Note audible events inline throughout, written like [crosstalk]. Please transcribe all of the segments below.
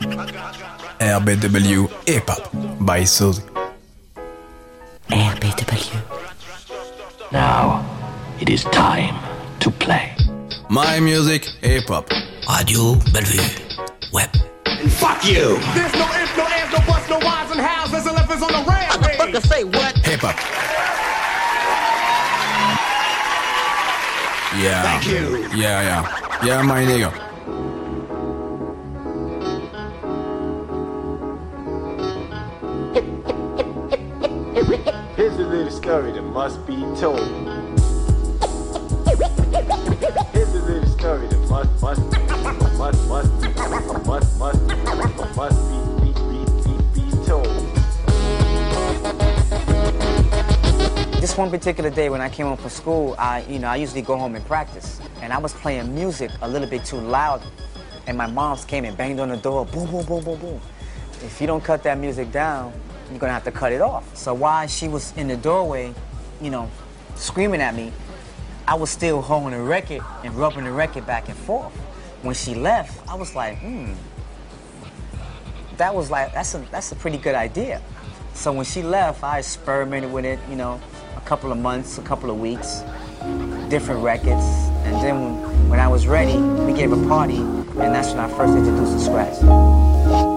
RBW Hip Hop by Suzy. RBW. Now, it is time to play. My music, hip hop. Radio Bellevue. Web. And fuck you! There's no ifs, no ands, no buts, no whys and hows. There's elephants on the rampage. to say what? Hip hop. Yeah. Thank you. Yeah, yeah. Yeah, my nigga. Here's a little story that must be told. Here's a little story that must, must, must, must, must, must, must be, be, be, be, be told. This one particular day when I came home from school, I, you know, I usually go home and practice, and I was playing music a little bit too loud, and my mom's came and banged on the door, boom, boom, boom, boom, boom. If you don't cut that music down, you're gonna have to cut it off. So while she was in the doorway, you know, screaming at me, I was still holding the record and rubbing the record back and forth. When she left, I was like, hmm, that was like that's a that's a pretty good idea. So when she left, I experimented with it, you know, a couple of months, a couple of weeks, different records, and then when, when I was ready, we gave a party, and that's when I first introduced the scratch.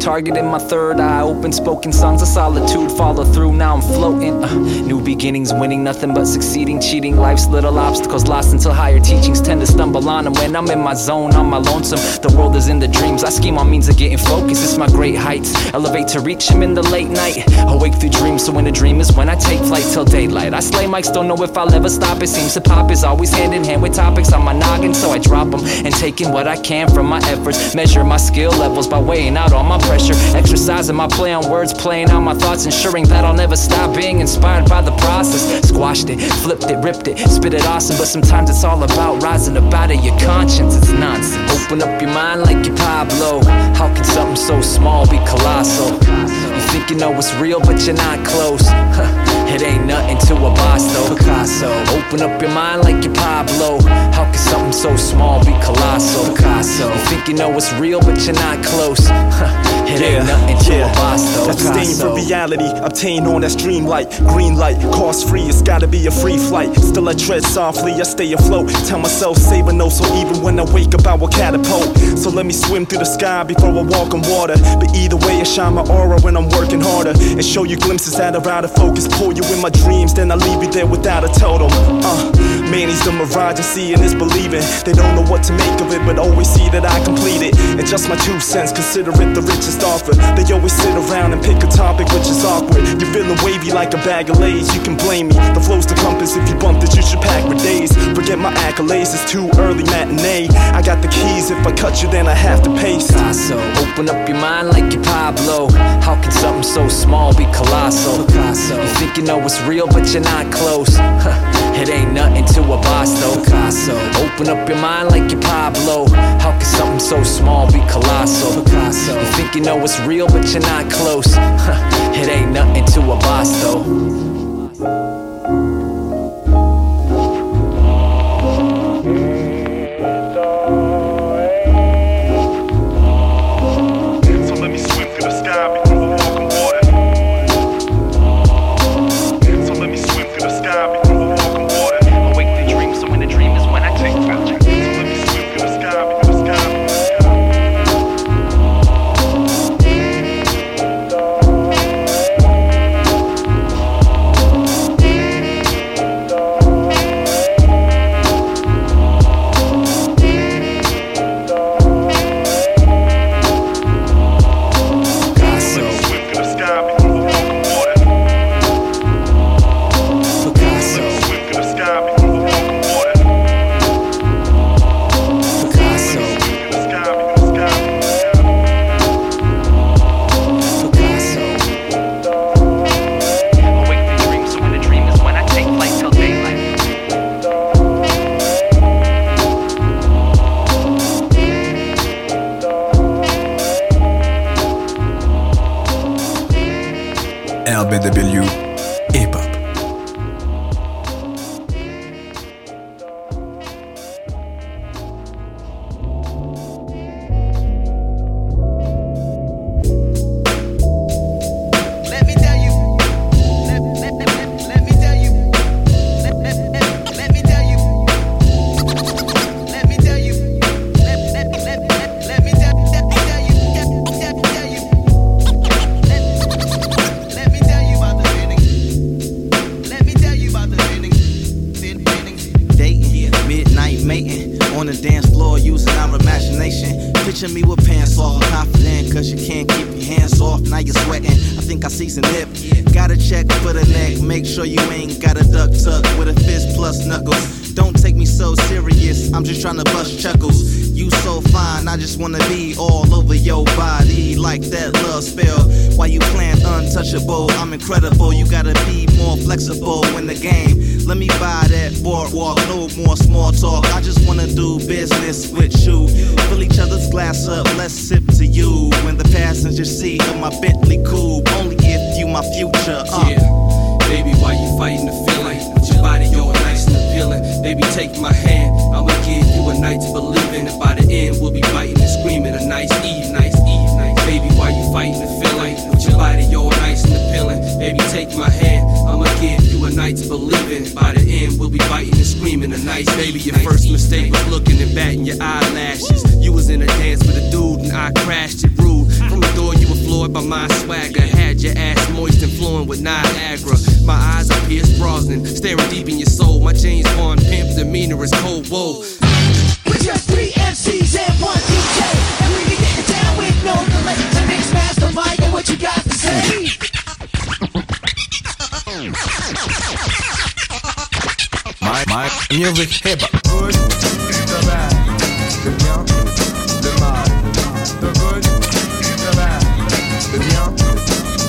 Targeting my third eye. Open spoken songs of solitude, follow through. Now I'm floating. Uh, new beginnings, winning nothing but succeeding, cheating. Life's little obstacles, lost until higher teachings tend to stumble on them. When I'm in my zone, on my lonesome. The world is in the dreams. I scheme on means of getting focused. It's my great heights. Elevate to reach them in the late night. Awake through dreams, so when a dream is when I take flight till daylight. I slay mics, don't know if I'll ever stop. It seems to pop is always hand in hand with topics on my noggin, so I drop them and taking what I can from my efforts. Measure my skill levels by weighing out all my pressure. Exercising my play on words, playing out my thoughts, ensuring that I'll never stop being inspired by the process. Squashed it, flipped it, ripped it, spit it awesome, but sometimes it's all about rising up out of your conscience. It's nonsense. Open up your mind like you're Pablo. How can something so small be colossal? You think you know what's real, but you're not close. It ain't nothing to a boss though. Picasso. Open up your mind like you're Pablo. How can something so small be colossal? Picasso. You think you know what's real, but you're not close. It ain't nothing to a boss though. Picasso. from reality, obtain on that stream light. Green light, cost free, it's gotta be a free flight. Still I tread softly, I stay afloat. Tell myself, save a note, so even when I wake up, I will catapult. So let me swim through the sky before I walk on water. But either way, I shine my aura when I'm working harder. And show you glimpses that are out of focus. Pull you in my dreams, then I leave you there without a totem. Uh, man, he's the mirage I see and seeing is believing. They don't know what to make of it, but always see that I complete it. And just my two cents, consider it the richest offer. They always sit around and pick a topic which is awkward. You're feeling wavy like a bag of lays, you can blame me. The flow's the compass, if you bump it, you should pack for days. Forget my accolades, it's too early matinee. I got the keys, if I cut you, then I have to pay. Picasso. Open up your mind like you're Pablo. How can something so small be colossal? Picasso. You think you know what's real, but you're not close. It ain't nothing to a boss though. Picasso. Open up your mind like you're Pablo. How can something so small be colossal? Picasso. You think you know what's real, but you're not close. [laughs] It ain't nothing to a boss though. Boardwalk, no more small talk. I just wanna do business with you. Fill each other's glass up, let's sip to you. When the passenger seat of my Bentley coupe, only if you my future. Uh. Yeah, baby, why you fighting the feeling? With your body, you're nice and appealing. Baby, take my hand. I'ma give you a night to believe in. And by the end, we'll be fighting and screaming. A nice Eve, nice Eve, nice. Baby, why you fighting the feeling? In. By the end, we'll be fighting and screaming. A nice baby, your first mistake was looking and batting your eyelashes. You was in a dance with a dude and I crashed it rude. From the door, you were floored by my swagger. Had your ass moist and flowing with Niagara. My eyes are Pierce Brosnan, staring deep in your soul. My James Bond pimp demeanor is cold. Whoa. My music hip hop. good, the bad, le bien, le mal, the good, the bad, le bien,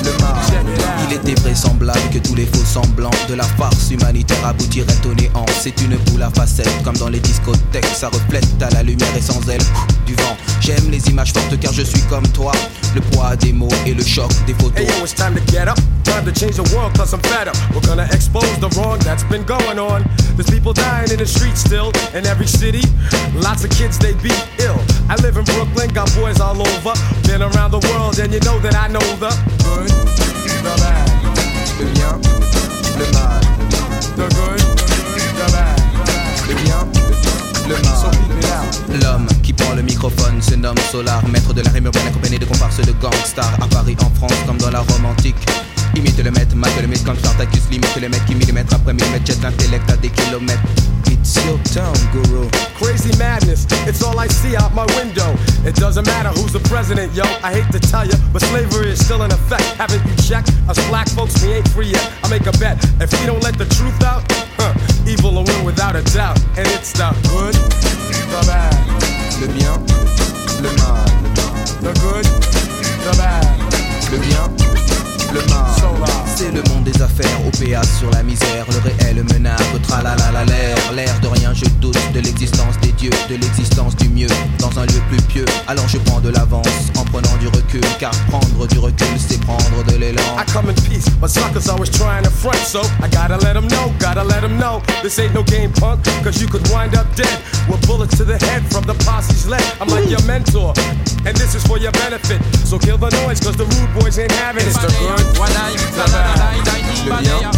le mal. Check it out. Il était vraisemblable que tous les faux semblants de la farce humanitaire aboutiraient au néant. C'est une boule à facettes, comme dans les discothèques. Ça reflète à la lumière et sans elle du vent. J'aime les images fortes car je suis comme toi. Le poids des mots et le choc des photos. Hey yo, it's time to get up. Time to change the world cause I'm fed up. We're gonna expose the wrong that's been going on. There's people dying in the streets still in every city. Lots of kids they beat ill. I live in Brooklyn, got boys all over. Been around the world and you know that I know the good, the bad, le bien, le mal. The good, the bad, le bien, le mal. So. L'homme qui prend le microphone se nomme Solar, maître de la rime urbaine accompagné de comparses de gangsters à Paris, en France, comme dans la Rome antique. Imite le maître, mate le mythe, quand Spartacus limite le mec qui millimètre après millimètre jette l'intellect à des kilomètres. It's your town, guru. Crazy madness, it's all I see out my window. It doesn't matter who's the president, yo. I hate to tell you, but slavery is still in effect. Haven't you checked? Us black folks, we ain't free yet. I make a bet. If we don't let the truth out, huh, evil will win without a doubt. And it's the good, the bad, Le bien, le mal. the good, the bad. Le bien, le mal. C'est le monde des affaires, au péage sur la misère, le réel menace, tralala l'air, l'air de rien, je doute de l'existence des dieux, de l'existence du mieux, dans un lieu plus pieux. Alors je prends de l'avance en prenant du recul, car prendre du recul, c'est prendre de l'élan. I come in peace, but suckers always trying to front, so I gotta let them know, gotta let them know. This ain't no game, punk, cause you could wind up dead with bullets to the head from the posse's lead. I'm like your mentor, and this is for your benefit. So kill the noise, cause the rude boys ain't having it. It's the le bien,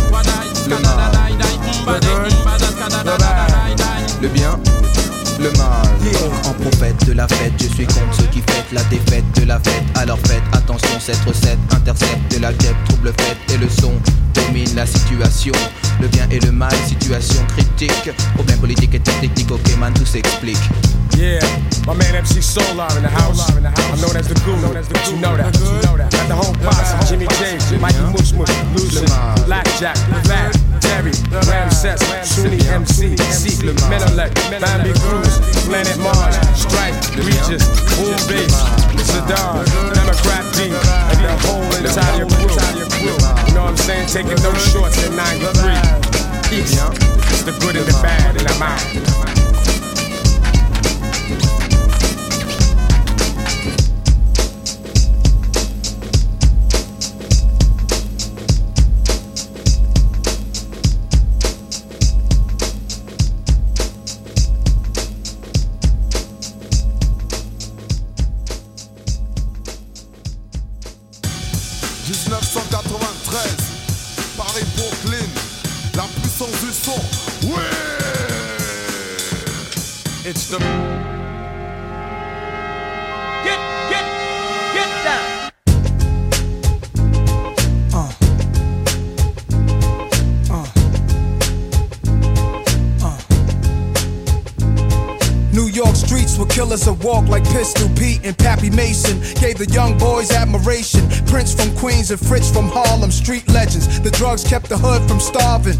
le mal. Le bien, le mal. En prophète de la fête, je suis contre ceux qui fêtent la défaite de la fête. Alors faites attention, cette recette intercepte la guêpe, trouble fête et le son domine la situation. Le bien et le mal, situation critique. Problème politique et technique, ok man, tout s'explique. Yeah, my man MC Solaar in the house. I'm known as the guru. But you know that. You know that. Got the whole posse. Jimmy James, Mikey Mush Mush, Lucian, Blackjack, Vlad, Terry, Ramses, Sunni MC, Seek, Menelik, Bambi Cruz, Planet Mars, Strike, Regis, Boom Bass, Saddam, Democrat D, and the whole entire crew. You know what I'm saying? Taking no shorts in 93. Peace. It's the good and the bad, and I'm out. Walk like Pistol Pete and Pappy Mason. Gave the young boys admiration. Prince from Queens and Fritz from Harlem, street legends. The drugs kept the hood from starving.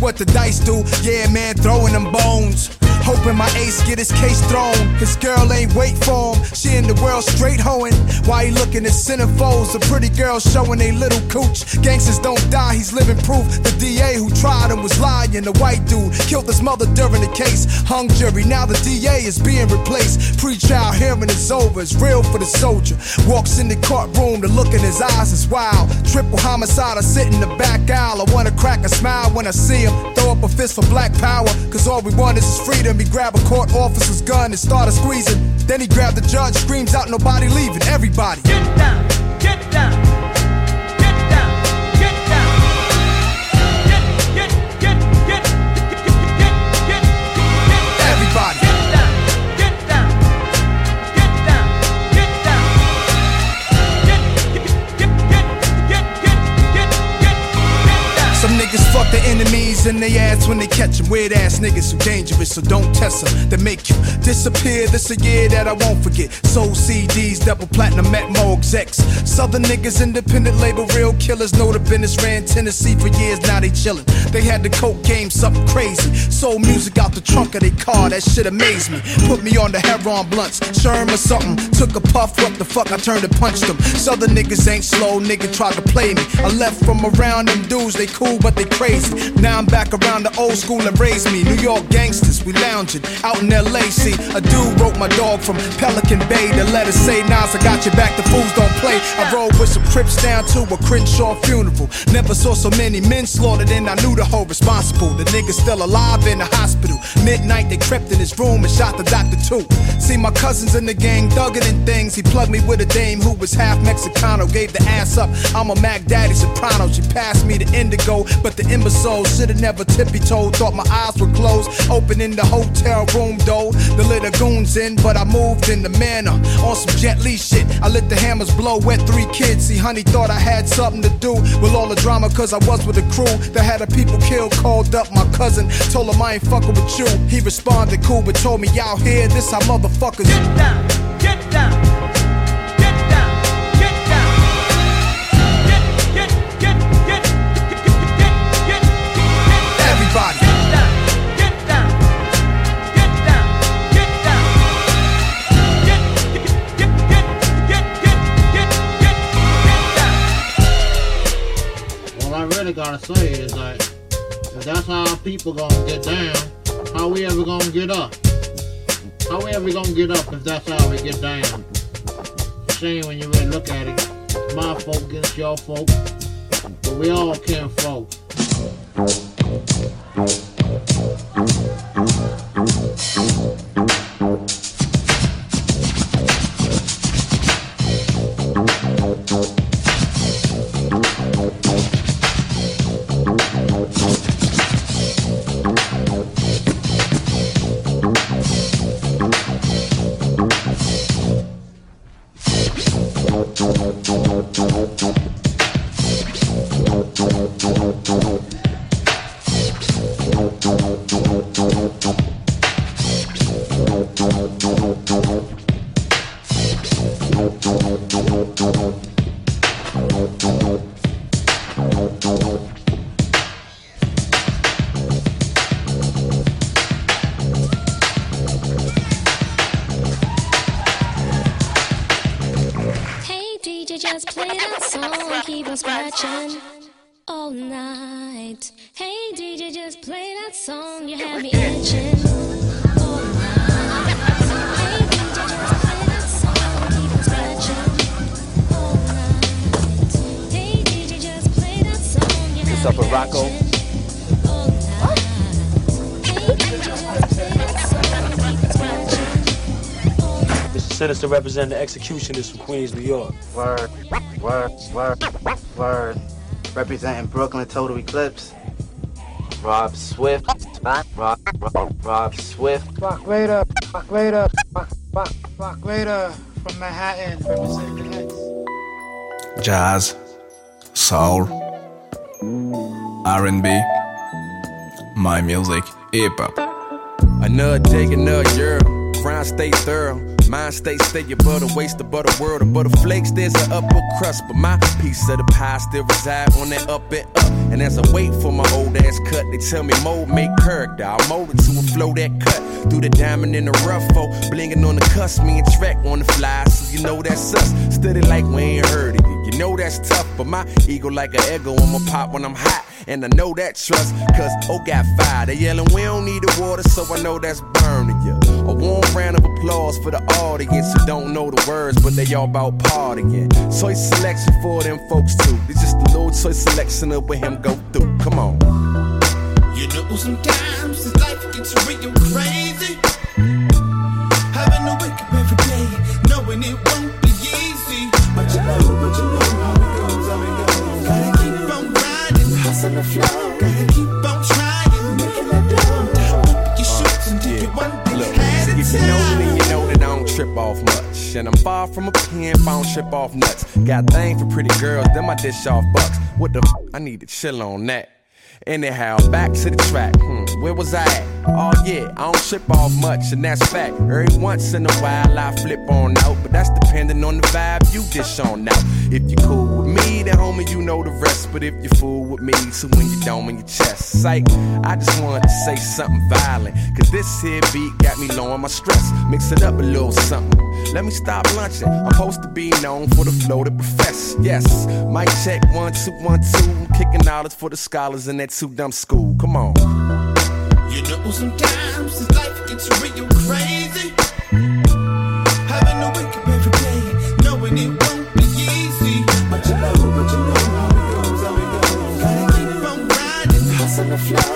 what the dice do. Yeah, man, throwing them bones. Hoping my ace get his case thrown. His girl ain't wait for him. She in the world straight hoeing. Why he looking at centerfolds? A pretty girl showing a little cooch. Gangsters don't die, he's living proof. The DA who tried him was lying. The white dude killed his mother during the case. Hung jury, now the DA is being replaced. Pre-trial hearing is over, it's real for the soldier. Walks in the courtroom, the look in his eyes is wild. Triple homicide, I sit in the back aisle. I wanna crack a smile when I see him. Throw up a fist for black power, cause all we want is his He grab a court officer's gun and started squeezing. Then he grabbed the judge, screams out, nobody leaving, everybody. Get down, get down. In they ass when they catch 'em. Weird ass niggas who dangerous, so don't test 'em. They make you disappear. This a year that I won't forget. Soul CDs, double platinum at Mo execs. Southern niggas, independent label, real killers. Know the business ran Tennessee for years, now they chillin'. They had the coke game, something crazy. Sold music out the trunk of their car, that shit amazed me. Put me on the heroin blunts, Sherm or something. Took a puff, what the fuck, I turned and punched them. Southern niggas ain't slow, nigga tried to play me. I left from around them dudes, they cool, but they crazy. Now I'm back around the old school and raised me. New York gangsters, we lounging out in LA. See, a dude wrote my dog from Pelican Bay. The letter say, Nas, I got your back, the fools don't play. I rode with some Crips down to a Crenshaw funeral. Never saw so many men slaughtered, and I knew the whole responsible. The nigga's still alive in the hospital. Midnight, they crept in his room and shot the doctor too. See, my cousins in the gang thugging and things. He plugged me with a dame who was half Mexicano. Gave the ass up. I'm a Mac Daddy soprano. She passed me the indigo, but the imbecile should've never tippy toed. Thought my eyes were closed. Opening the hotel room door. The little goons in, but I moved in the manner. On some Jet Li shit. I let the hammers blow. Wet three kids. See, honey thought I had something to do with all the drama, cause I was with a crew that had a people killed. Called up my cousin. Told him I ain't fucking with you. He responded cool, but told me out here, this how motherfuckers. Get down, get down. People gonna get down, how we ever gonna get up? How we ever gonna get up if that's how we get down? Shame when you really look at it. My folk against your folk, but we all kin folk. Keep on scratching all night. Hey DJ, just play that song. All. Keep on scratching all night. Hey DJ, just play that song. You have me Rocco? itching all night. Scratching. Mr. Sinister representing the X-Ecutioners from Queens, New York. Word, word, word, word. Representing Brooklyn Total Eclipse. Rob Swift. Rob, Rob, Rob Swift. Fuck later, fuck later, fuck, fuck, fuck later from Manhattan, representing the X. Jazz, soul, R&B, my music, hip hop. Another day, another year. Grind stay thorough. Mind stay stay your butter, waste the butter world. The butter flakes, there's an upper crust. But my piece of the pie still reside on that up and up. And as I wait for my old ass cut, they tell me mold make character. I mold it to a flow that cut through the diamond in the rough. Oh, blinging on the cusp, me and track on the fly. So you know that's us. Steady like we ain't heard you. You know that's tough, but my ego like an ego. I'ma pop when I'm hot. And I know that trust, cause oh got fire. They yelling, we don't need the water, so I know that's burning you. A warm round of applause for the audience who don't know the words, but they all about partying. Choice selection for them folks too. It's just a little choice selection of what him go through. Come on. You know, sometimes this life gets real crazy. Trip off much. And I'm far from a pimp, I don't trip off nuts. Got thing for pretty girls, then I dish off bucks. What the f? I need to chill on that. Anyhow, back to the track. Hmm, where was I at? Oh yeah, I don't trip off much, and that's fact. Every once in a while I flip on out, but that's depending on the vibe you dish on out. If you cool me, then homie, you know the rest. But if you fool with me, so when you dome in your chest, psych. I just wanted to say something violent, cause this here beat got me low on my stress. Mix it up a little something. Let me stop lunching. I'm supposed to be known for the flow that profess. Yes, mic check one two one two. I'm kicking knowledge for the scholars in that too dumb school. Come on. You know, sometimes life gets real crazy. The flow.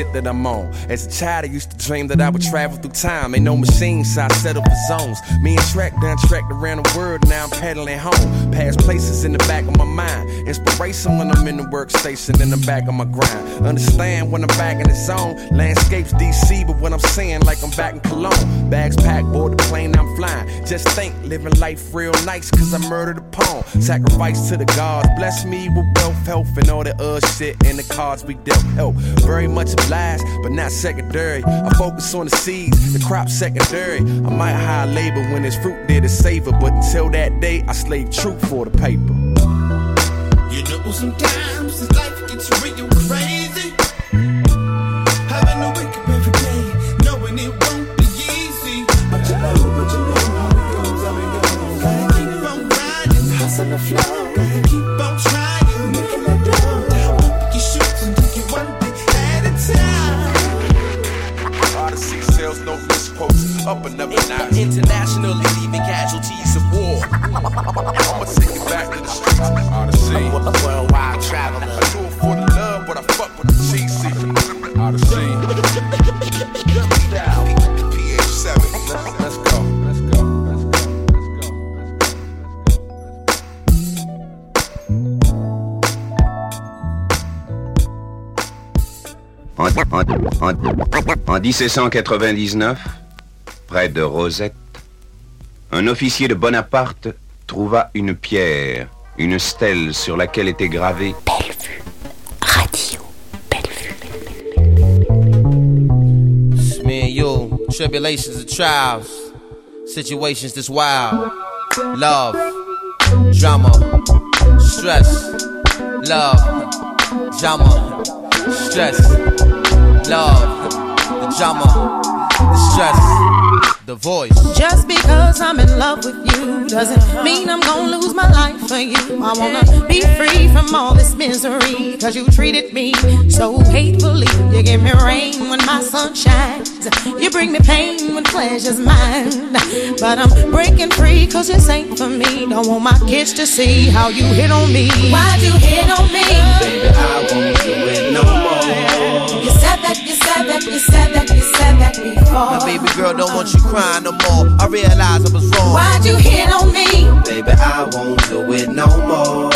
Shit that I'm on. As a child, I used to dream that I would travel through time. Ain't no machine, so I settle for zones. Me and Track done tracked around the world, now I'm pedaling home. Past places in the back of my mind. Inspiration when I'm in the workstation, in the back of my grind. Understand when I'm back in the zone. Landscapes DC, but what I'm saying, like I'm back in Cologne. Bags packed, board the plane I'm flying. Just think, living life real nice, cause I murdered a pawn. Sacrifice to the gods, bless me with wealth, health, and all the other shit in the cards we dealt. Help, very much obliged, but not secondary. I focus on the seeds, the crop secondary. I might hire labor when there's fruit there to savor, but until that day, I slave truth for the paper. You know, sometimes life gets real en- en 1799, près de Rosette, un officier de Bonaparte trouva une pierre, une stèle sur laquelle était gravé Radio. It's me and you, tribulations and trials, situations that's wild, love, drama, stress, love, drama, stress, love, the drama, the stress, the voice. Just because I'm in love with you doesn't mean I'm gonna lose my life for you. I wanna be free from all this misery. Cause you treated me so hatefully. You give me rain when my sun shines. You bring me pain when pleasure's mine. But I'm breaking free cause this ain't for me. Don't want my kids to see how you hit on me. Why'd you hit on me? Baby, I won't do it no more. You said that, you said that, you said that, before. My baby girl don't want you crying no more. I realize I was wrong. Why'd you hit on me? Baby, I won't do it no more.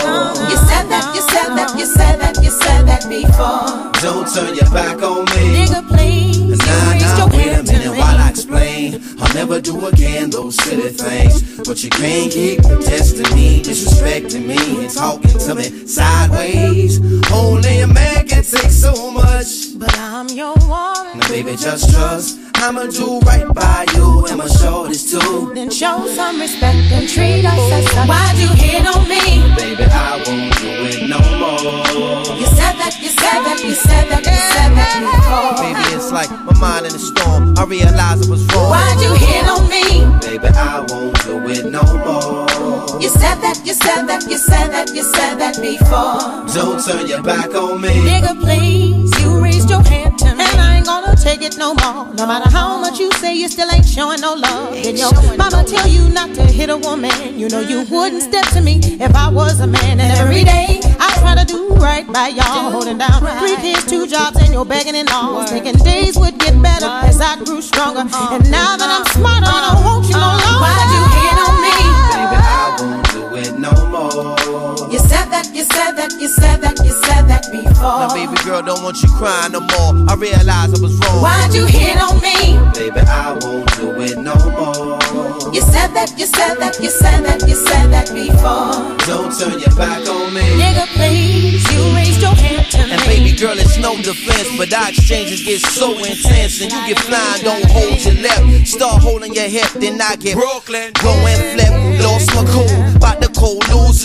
You said that, you said that, you said that, you said that before. Don't turn your back on me. Nigga, please. Nah, you raised nah, your wait a minute while I explain. I'll never do again those silly things. But you can't keep testing me, disrespecting me, and talking to me sideways. Only a man can take so much. But I'm your woman. Now, baby, just trust. I'ma do right by you, and my shoulders too. Then show some respect and treat us as such. Why'd you hit on me? Baby, I won't do it no more. You said that, you said that, you said that, you said that before. Baby, it's like my mind in a storm. I realize I was wrong. Why'd you hit on me? Baby, I won't do it no more. You said that, you said that, you said that, you said that before. Don't turn your back on me. Nigga, please, you raised your hand to me. And I ain't gonna take it no more. No matter how much you say, you still ain't showing no love. Did your mama tell you not to hit a woman? You know you wouldn't step to me if I was a man. And every day, I try to do right by y'all. Holding down three kids, two jobs, and you're begging and all. Thinking days would get better as I grew stronger. And now that I'm smarter, I don't want you no longer. Why'd you You said that, you said that, you said that, you said that before. Now, baby girl, don't want you crying no more. I realize I was wrong. Why'd you hit on me? Baby, I won't do it no more. You said that, you said that, you said that, you said that before. Don't turn your back on me. Nigga, please, you raised your hand to And me. baby girl, it's no defense, but our exchanges get so intense, and you get flying, don't hold your left. Start holding your hip, then I get Brooklyn. Go and flip, lost my cool, bout the cold, lose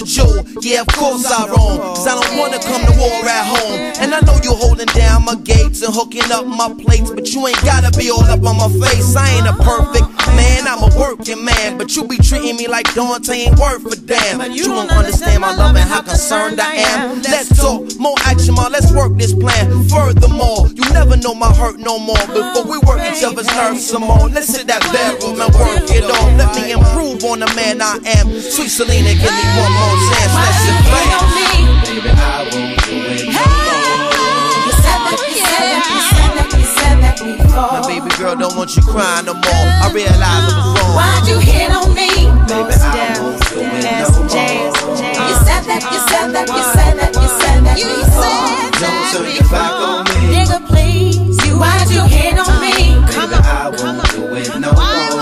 Yeah, of course I wrong, cause I don't wanna come to war at home. And I know you're holding down my gates and hooking up my plates, but you ain't gotta be all up on my face. I ain't a perfect man, I'm a working man, but you be treating me like Dante ain't worth a damn. You don't understand my love and how concerned I am. Let's talk more action, ma. Let's work this plan. Furthermore, you never know my hurt no more. Before we work each other's nerves some more, let's hit that bedroom and work it off. Let me improve on the man I am. Sweet Selena, give me one more chance. Let's get Baby, I won't My baby girl don't want you crying no more. I realize I was wrong. Why'd you hit on me? Baby, I won't do it no more. You said that, you said that, you said that, you said that before. Don't turn your back on me. Nigga, please, you why'd you hit on me? Baby, I won't do it no more.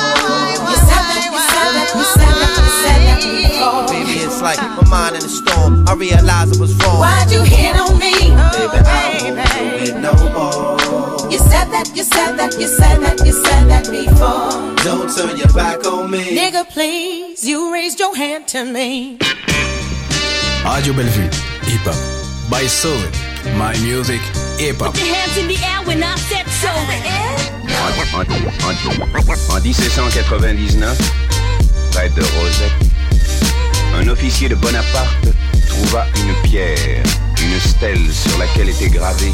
You said that, you said that, you said that, you said that. Baby, it's like my mind in a storm. I realize I was wrong. Why'd you hit on me? Baby, I won't do it no more. You said that, you said that, you said that, you said that before. Don't turn your back on me. Nigga, please, you raised your hand to me. Radio Bellevue, hip hop. By Soul, my music, hip hop. Put your hands in the air when I said so. En, en- en 1799, près de Rosette, un officier de Bonaparte trouva une pierre, une stèle sur laquelle était gravé